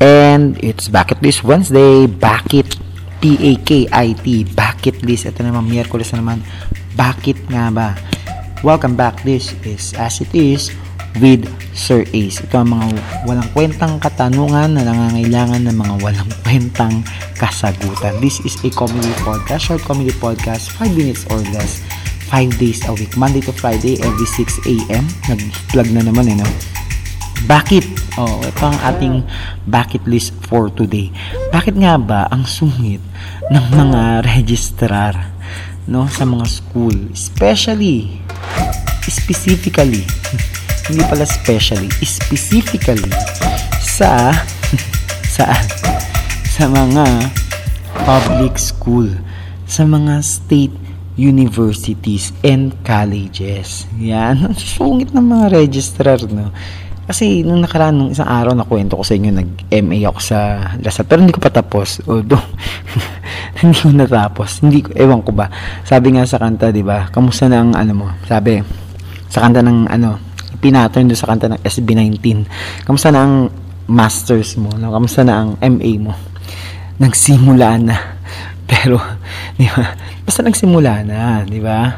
And it's Bucket List Wednesday. Bucket P-A-K-I-T. Bucket List. Ito naman, Miyerkules na naman. Bakit nga ba? Welcome back. This is As It Is with Sir Ace. Ito ang mga walang kwentang katanungan na nangangailangan ng mga walang kwentang kasagutan. This is a comedy podcast, short comedy podcast, 5 minutes or less, 5 days a week, Monday to Friday, every 6 a.m. Nag-plug na naman eh, no? Bakit? Oh, ito ang ating bucket list for today. Bakit nga ba ang sungit ng mga registrar no sa mga school, especially specifically hindi pala specially, specifically sa sa sa mga public school, sa mga state universities and colleges. Yan, sungit ng mga registrar, no? Kasi nung nakaraan, nung isang araw na kwento ko sa inyo, nag-MA ako sa Lasal. Pero hindi ko pa tapos. Although, hindi ko natapos. Hindi ko, ewan ko ba. Sabi nga sa kanta, di ba? Kamusta na ang ano mo? Sabi, sa kanta ng ano, pinattern doon sa kanta ng SB19. Kamusta na ang masters mo? No? Kamusta na ang MA mo? Nagsimula na. Pero, di ba? Basta nagsimula na, di ba?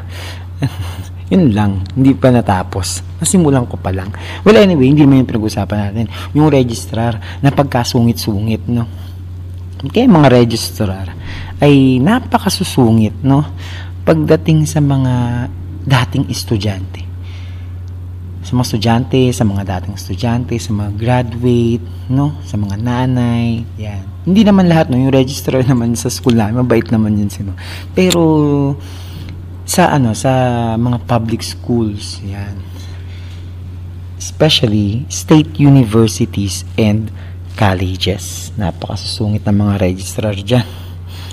Yun lang, hindi pa natapos. Nasimulan ko pa lang. Well, anyway, hindi naman yung pinag-usapan natin. Yung registrar na pagkasungit-sungit, no? Kaya mga registrar ay napakasusungit, no? Pagdating sa mga dating estudyante. Sa mga estudyante, sa mga dating estudyante, sa mga graduate, no? Sa mga nanay, yan. Hindi naman lahat, no? Yung registrar naman sa school namin, mabait naman yun sino. Pero, sa ano sa mga public schools yan. Especially state universities and colleges. Napakasusungit ng mga registrar dyan.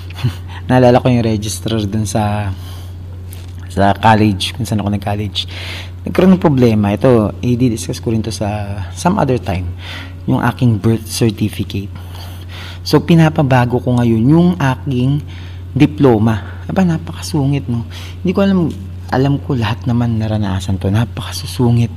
Naalala ko yung registrar dun sa sa college kung saan ako nag-college. Nagkaroon ng problema. Ito i-discuss ko rin to sa some other time. Yung aking birth certificate. So pinapabago ko ngayon yung aking diploma aba napakasungit no? Hindi ko alam alam ko lahat naman naranasan to. Napakasusungit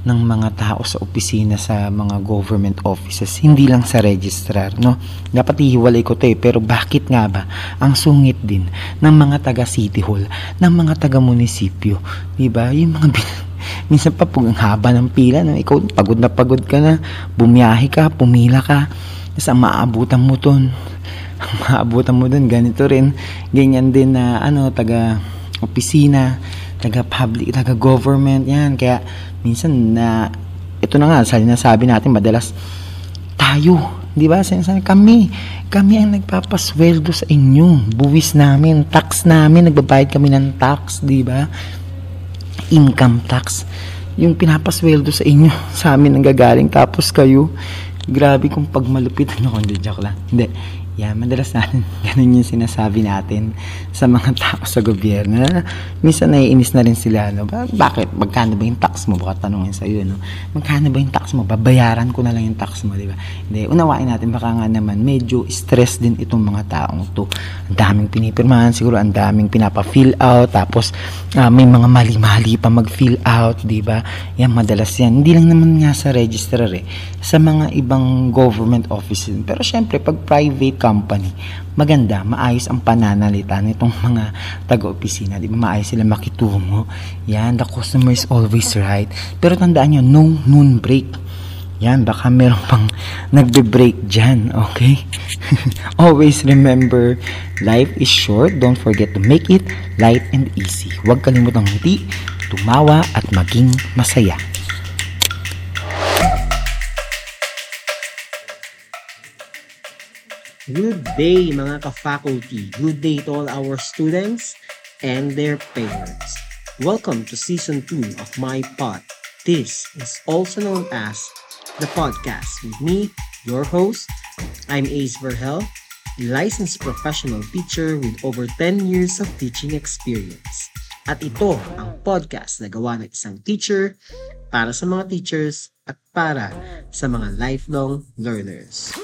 ng mga tao sa opisina sa mga government offices hindi lang sa registrar no? Dapat ihiwalay ko to eh. Pero bakit nga ba? Ang sungit din ng mga taga city hall ng mga taga munisipyo di ba? Yung mga bin- minsan pa pag haba ng pila no? Ikaw pagod na pagod ka na bumiyahe ka pumila ka sa maabutan mo ton maabutan mo dun ganito rin. Ganyan din na ano taga opisina taga public taga government yan. Kaya minsan na ito na nga sa sinasabi natin madalas tayo di ba? Sinasabi kami kami ang nagpapasweldo sa inyo. Buwis namin tax namin nagbabayad kami ng tax di ba? Income tax. Yung pinapasweldo sa inyo sa amin ang gagaling tapos kayo grabe kung pagmalupit ano ko hindi joke lang. Hindi yan, madalas natin ganun yung sinasabi natin sa mga tao sa gobyerno. Minsan naiinis na rin sila, no? Ba- bakit? Magkano ba yung tax mo? Baka tanongin sa iyo, no? Magkano ba yung tax mo? Babayaran ko na lang yung tax mo, di ba? Hindi, unawain natin, baka nga naman, medyo stress din itong mga taong to. Ang daming pinipirmahan, siguro ang daming pinapa-fill out, tapos ah, may mga mali-mali pa mag-fill out, di ba? Yan, madalas yan. Hindi lang naman nga sa registrar eh, sa mga ibang government offices. Pero syempre, pag private company, maganda, maayos ang pananalita nitong mga taga-opisina. Di ba? Maayos sila makitungo. Yan, the customer is always right. Pero tandaan nyo, no noon break. Yan, baka meron pang nagbe-break dyan, okay? Always remember, life is short. Don't forget to make it light and easy. Huwag kalimutang ngiti, tumawa, at maging masaya. Good day mga ka-faculty. Good day to all our students and their parents. Welcome to season 2 of my pod. This is also known as the podcast with me, your host. I'm Ace Verhel, a licensed professional teacher with over 10 years of teaching experience. At ito ang podcast na gawa ng isang teacher para sa mga teachers at para sa mga lifelong learners.